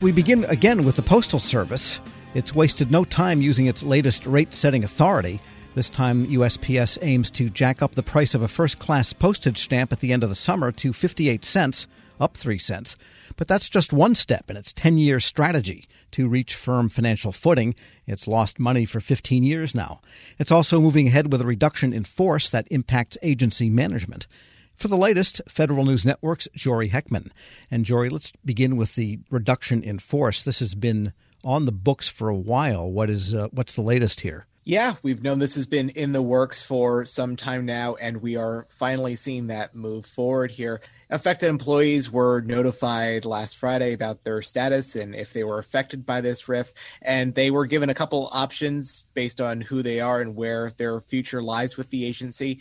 We begin again with the Postal Service. It's wasted no time using its latest rate setting authority. This time, USPS aims to jack up the price of a first class postage stamp at the end of the summer to 58 cents, up 3 cents. But that's just one step in its 10 year strategy to reach firm financial footing. It's lost money for 15 years now. It's also moving ahead with a reduction in force that impacts agency management. For the latest, Federal News Network's Jory Heckman. And Jory, let's begin with the reduction in force. This has been on the books for a while. What is uh, what's the latest here? Yeah, we've known this has been in the works for some time now, and we are finally seeing that move forward here. Affected employees were notified last Friday about their status and if they were affected by this RIF, and they were given a couple options based on who they are and where their future lies with the agency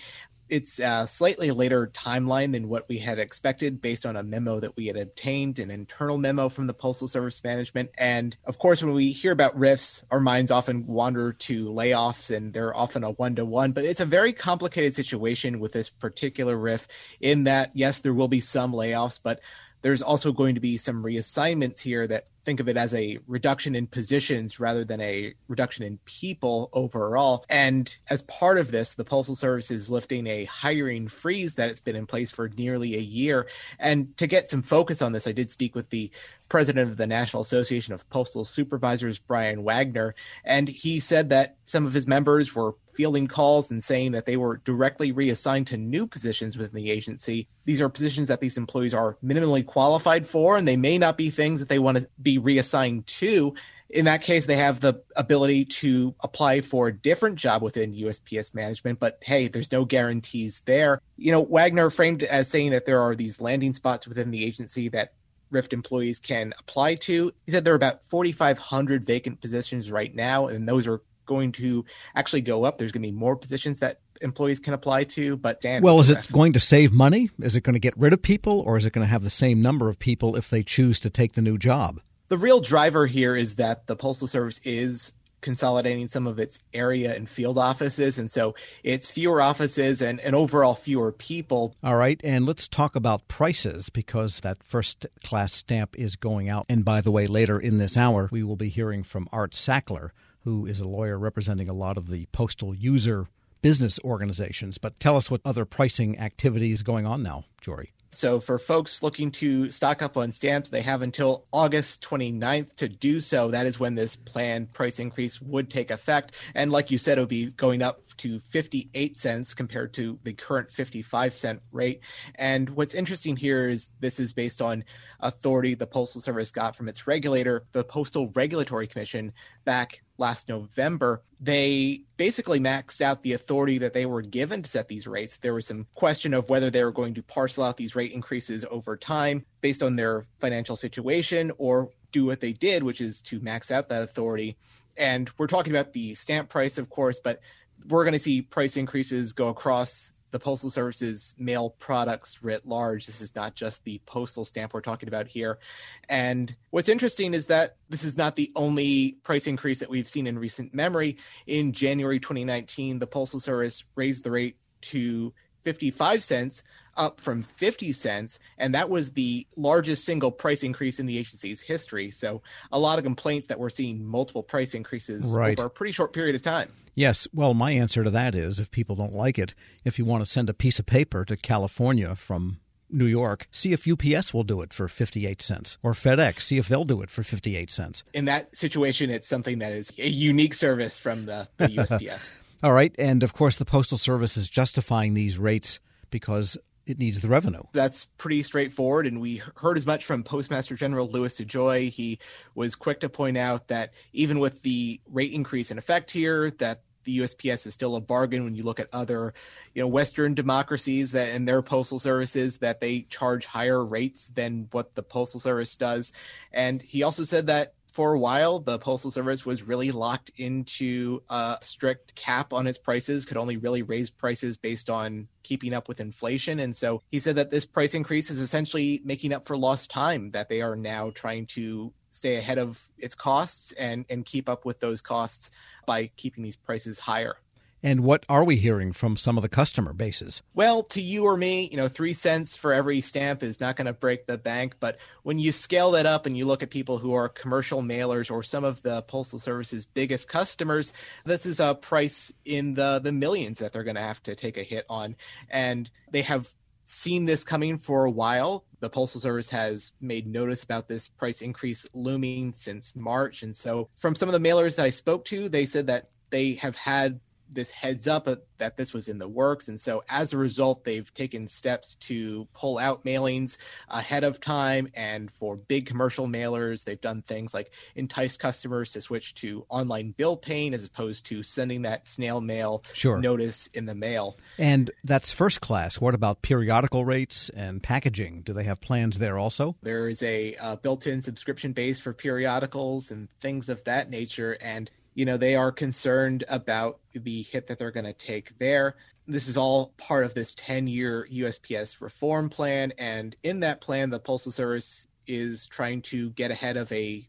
it's a slightly later timeline than what we had expected based on a memo that we had obtained, an internal memo from the Postal Service management. And of course, when we hear about RIFs, our minds often wander to layoffs and they're often a one to one, but it's a very complicated situation with this particular RIF in that, yes, there will be some layoffs, but there's also going to be some reassignments here that think of it as a reduction in positions rather than a reduction in people overall. And as part of this, the Postal Service is lifting a hiring freeze that it's been in place for nearly a year. And to get some focus on this, I did speak with the president of the National Association of Postal Supervisors, Brian Wagner, and he said that some of his members were fielding calls and saying that they were directly reassigned to new positions within the agency. These are positions that these employees are minimally qualified for, and they may not be things that they want to be reassigned to. In that case, they have the ability to apply for a different job within USPS management, but hey, there's no guarantees there. You know, Wagner framed it as saying that there are these landing spots within the agency that RIF employees can apply to. He said there are about 4,500 vacant positions right now, and those are going to actually go up. There's going to be more positions that employees can apply to. But Dan, well, is it going to save money? Is it going to get rid of people, or is it going to have the same number of people if they choose to take the new job? The real driver here is that the Postal Service is consolidating some of its area and field offices. And so it's fewer offices and, and overall fewer people. All right. And let's talk about prices because that first class stamp is going out. And by the way, later in this hour, we will be hearing from Art Sackler who is a lawyer representing a lot of the postal user business organizations. But tell us what other pricing activity is going on now, Jory. So, for folks looking to stock up on stamps, they have until August 29th to do so. That is when this planned price increase would take effect. And like you said, it would be going up to 58 cents compared to the current 55 cent rate. And what's interesting here is this is based on authority the Postal Service got from its regulator, the Postal Regulatory Commission, back last November, they basically maxed out the authority that they were given to set these rates. There was some question of whether they were going to parcel out these rate increases over time based on their financial situation or do what they did, which is to max out that authority. And we're talking about the stamp price, of course, but we're going to see price increases go across the Postal Service's mail products writ large. This is not just the postal stamp we're talking about here. And what's interesting is that this is not the only price increase that we've seen in recent memory. In January 2019, the Postal Service raised the rate to 55 cents up from 50 cents and that was the largest single price increase in the agency's history so a lot of complaints that we're seeing multiple price increases right. over a pretty short period of time Yes. Well, my answer to that is if people don't like it, if you want to send a piece of paper to California from New York, see if UPS will do it for 58 cents or FedEx, see if they'll do it for 58 cents. In that situation, it's something that is a unique service from the, the USPS. All right. And of course, the Postal Service is justifying these rates because it needs the revenue. That's pretty straightforward. And we heard as much from Postmaster General Louis DeJoy. He was quick to point out that even with the rate increase in effect here, that the USPS is still a bargain when you look at other, you know, Western democracies that and their postal services that they charge higher rates than what the postal service does. And he also said that for a while, the Postal Service was really locked into a strict cap on its prices, could only really raise prices based on keeping up with inflation. And so he said that this price increase is essentially making up for lost time, that they are now trying to stay ahead of its costs and and keep up with those costs by keeping these prices higher. And what are we hearing from some of the customer bases? Well, to you or me, you know, three cents for every stamp is not going to break the bank. But when you scale that up and you look at people who are commercial mailers or some of the Postal Service's biggest customers, this is a price in the, the millions that they're going to have to take a hit on. And they have seen this coming for a while. The Postal Service has made notice about this price increase looming since March. And so, from some of the mailers that I spoke to, they said that they have had this heads up that this was in the works. And so as a result, they've taken steps to pull out mailings ahead of time. And for big commercial mailers, they've done things like entice customers to switch to online bill paying as opposed to sending that snail mail sure. notice in the mail. And that's first class. What about periodical rates and packaging? Do they have plans there also? There is a uh, built in subscription base for periodicals and things of that nature. And you know they are concerned about the hit that they're going to take there. This is all part of this 10 year USPS reform plan and in that plan the postal service is trying to get ahead of a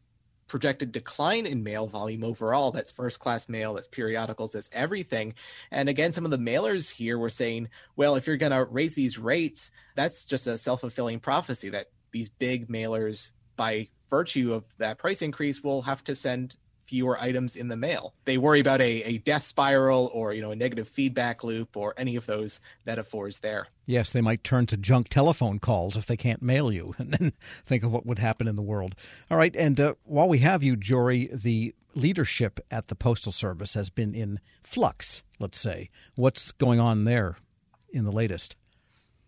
projected decline in mail volume overall. That's first class mail that's periodicals that's everything. And again some of the mailers here were saying well if you're going to raise these rates that's just a self-fulfilling prophecy that these big mailers by virtue of that price increase will have to send fewer items in the mail. They worry about a, a death spiral or, you know, a negative feedback loop or any of those metaphors there. Yes, they might turn to junk telephone calls if they can't mail you and then think of what would happen in the world. All right. And uh, while we have you, Jory, the leadership at the Postal Service has been in flux, let's say. What's going on there in the latest?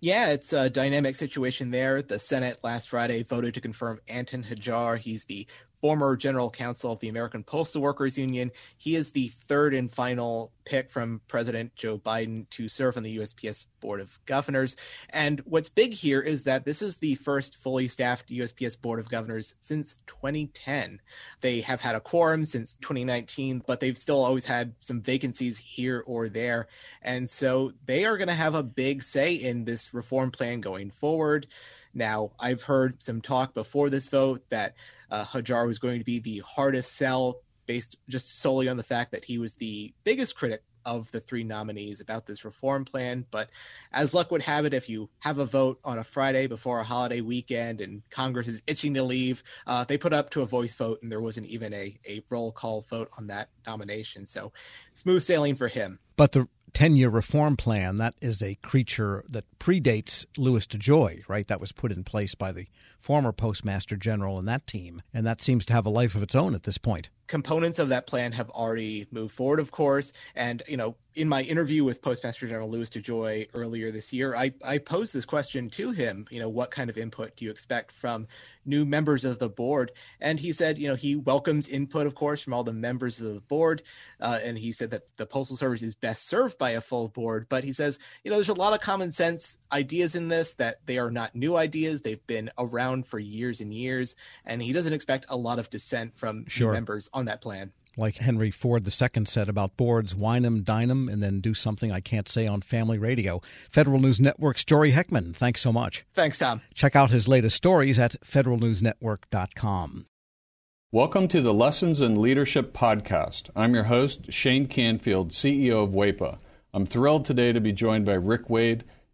Yeah, it's a dynamic situation there. The Senate last Friday voted to confirm Anton Hajjar. He's the former general counsel of the American Postal Workers Union. He is the third and final pick from President Joe Biden to serve on the USPS Board of Governors. And what's big here is that this is the first fully staffed USPS Board of Governors since 2010. They have had a quorum since 2019, but they've still always had some vacancies here or there. And so they are going to have a big say in this reform plan going forward. Now, I've heard some talk before this vote that uh, Hajjar was going to be the hardest sell based just solely on the fact that he was the biggest critic of the three nominees about this reform plan. But as luck would have it, if you have a vote on a Friday before a holiday weekend and Congress is itching to leave, uh, they put up to a voice vote, and there wasn't even a, a roll call vote on that nomination. So smooth sailing for him. But the 10 year reform plan, that is a creature that predates Louis DeJoy, right? That was put in place by the former Postmaster General and that team. And that seems to have a life of its own at this point. Components of that plan have already moved forward, of course. And, you know, in my interview with Postmaster General Louis DeJoy earlier this year, I, I posed this question to him, you know, what kind of input do you expect from new members of the board? And he said, you know, he welcomes input, of course, from all the members of the board. Uh, and he said that the Postal Service is best served by a full board. But he says, you know, there's a lot of common sense ideas in this that they are not new ideas. They've been around for years and years. And he doesn't expect a lot of dissent from sure. members on that plan. Like Henry Ford II said about boards, wine them, dine them, and then do something I can't say on family radio. Federal News Network's Jory Heckman, thanks so much. Thanks, Tom. Check out his latest stories at federalnewsnetwork.com. Welcome to the Lessons in Leadership podcast. I'm your host, Shane Canfield, CEO of WEPA. I'm thrilled today to be joined by Rick Wade,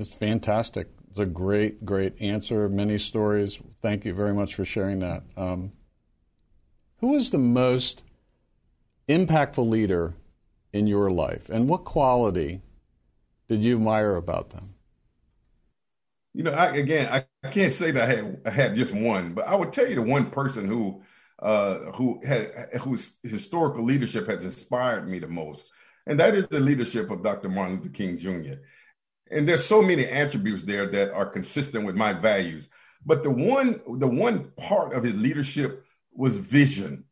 It's fantastic. It's a great, great answer. Many stories. Thank you very much for sharing that. Um, who is the most impactful leader in your life, and what quality did you admire about them? You know, I, again, I, I can't say that I had, I had just one, but I would tell you the one person who uh, who had whose historical leadership has inspired me the most, and that is the leadership of Dr. Martin Luther King Jr. And there's so many attributes there that are consistent with my values. But the one the one part of his leadership was vision.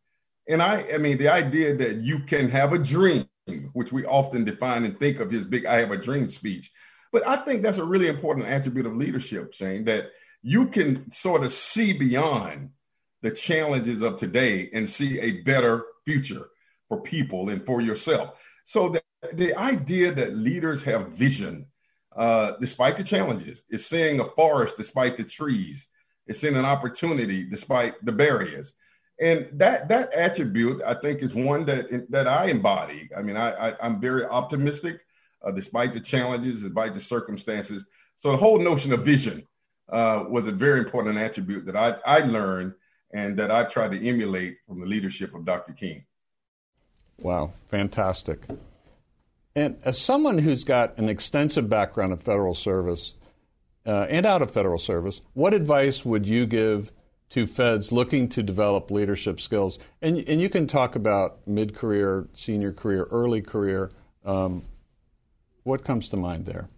And I I mean the idea that you can have a dream which we often define and think of his big I have a dream speech. But I think that's a really important attribute of leadership, Shane, that you can sort of see beyond the challenges of today and see a better future for people and for yourself. So that the idea that leaders have vision uh, despite the challenges, is seeing a forest despite the trees, it's seeing an opportunity despite the barriers. And that that attribute, I think, is one that that I embody. I mean, I, I am very optimistic, uh, despite the challenges, despite the circumstances. So the whole notion of vision uh, was a very important attribute that I I learned and that I've tried to emulate from the leadership of Dr. King. Wow, fantastic. And as someone who's got an extensive background in federal service uh, and out of federal service, what advice would you give to feds looking to develop leadership skills? And, and you can talk about mid career, senior career, early career. Um, what comes to mind there?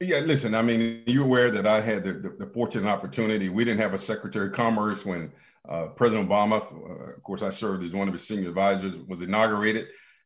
Yeah, listen, I mean, you're aware that I had the, the, the fortunate opportunity. We didn't have a Secretary of Commerce when uh, President Obama, uh, of course, I served as one of his senior advisors, was inaugurated.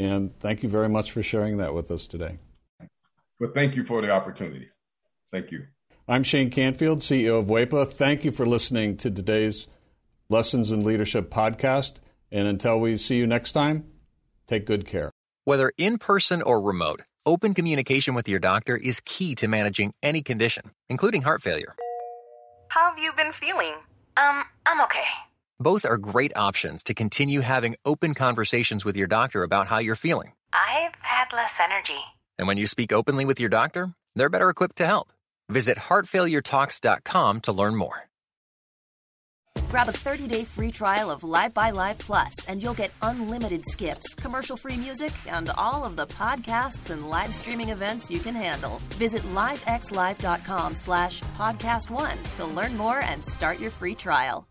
And thank you very much for sharing that with us today. Well, thank you for the opportunity. Thank you. I'm Shane Canfield, CEO of WEPA. Thank you for listening to today's Lessons in Leadership podcast. And until we see you next time, take good care. Whether in person or remote, open communication with your doctor is key to managing any condition, including heart failure. How have you been feeling? Um, I'm okay. Both are great options to continue having open conversations with your doctor about how you're feeling. I've had less energy. And when you speak openly with your doctor, they're better equipped to help. Visit heartfailuretalks.com to learn more. Grab a 30-day free trial of Live by Live Plus, and you'll get unlimited skips, commercial-free music, and all of the podcasts and live streaming events you can handle. Visit livexlive.com slash podcast one to learn more and start your free trial.